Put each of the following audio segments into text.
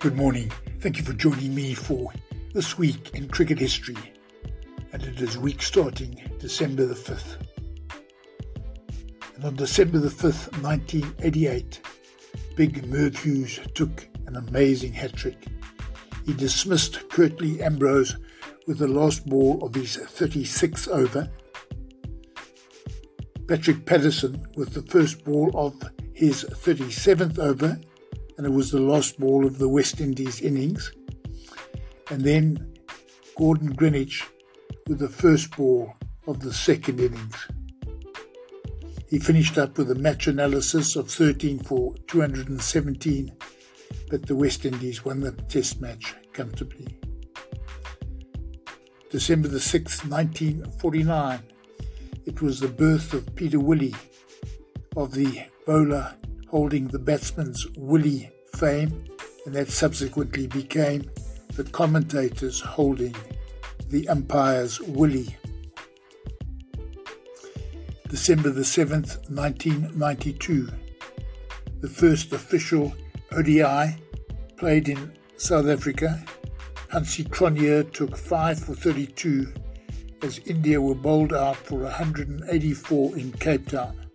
Good morning. Thank you for joining me for This Week in Cricket History. And it is week starting December the 5th. And on December the 5th, 1988, Big Merv Hughes took an amazing hat trick. He dismissed Curtly Ambrose with the last ball of his 36th over. Patrick Patterson with the first ball of his 37th over and it was the last ball of the West Indies innings. And then Gordon Greenidge with the first ball of the second innings. He finished up with a match analysis of 13 for 217, but the West Indies won the test match comfortably. December the 6th, 1949, it was the birth of Peter Willey, of the bowler holding the batsman's Willey fame, and that subsequently became the commentators holding the umpire's Willey. December the 7th, 1992, the first official ODI played in South Africa. Hansie Cronje took 5 for 32 as India were bowled out for 184 in Cape Town.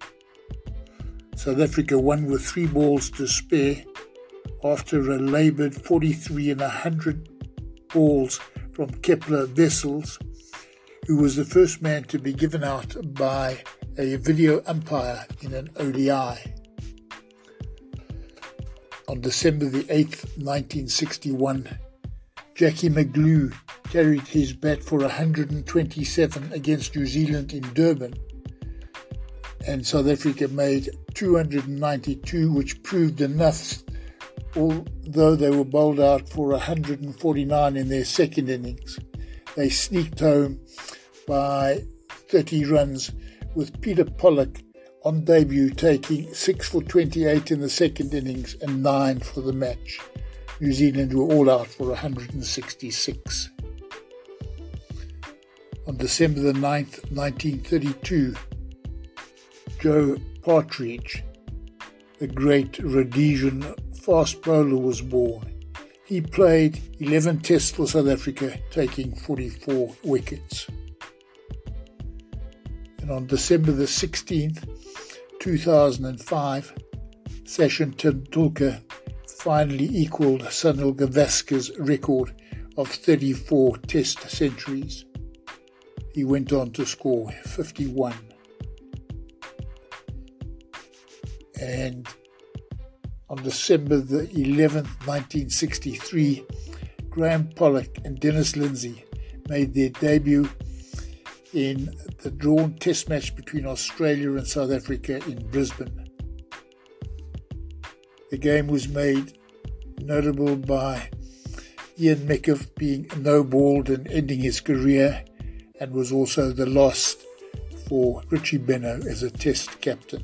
South Africa won with three balls to spare after a laboured 43 and 100 balls from Kepler Wessels, who was the first man to be given out by a video umpire in an ODI. On December the 8th, 1961, Jackie McGlew carried his bat for 127 against New Zealand in Durban and South Africa made 292, which proved enough, although they were bowled out for 149 in their second innings. They sneaked home by 30 runs, with Peter Pollock on debut taking 6 for 28 in the second innings and 9 for the match. New Zealand were all out for 166. On December the 9th, 1932, Joe Partridge, the great Rhodesian fast bowler, was born. He played 11 tests for South Africa, taking 44 wickets. And on December the 16th, 2005, Sachin Tendulkar finally equalled Sunil Gavaskar's record of 34 test centuries. He went on to score 51. And on December the 11th, 1963, Graeme Pollock and Dennis Lindsay made their debut in the drawn test match between Australia and South Africa in Brisbane. The game was made notable by Ian Meckiff being no balled and ending his career, and was also the loss for Richie Benaud as a test captain.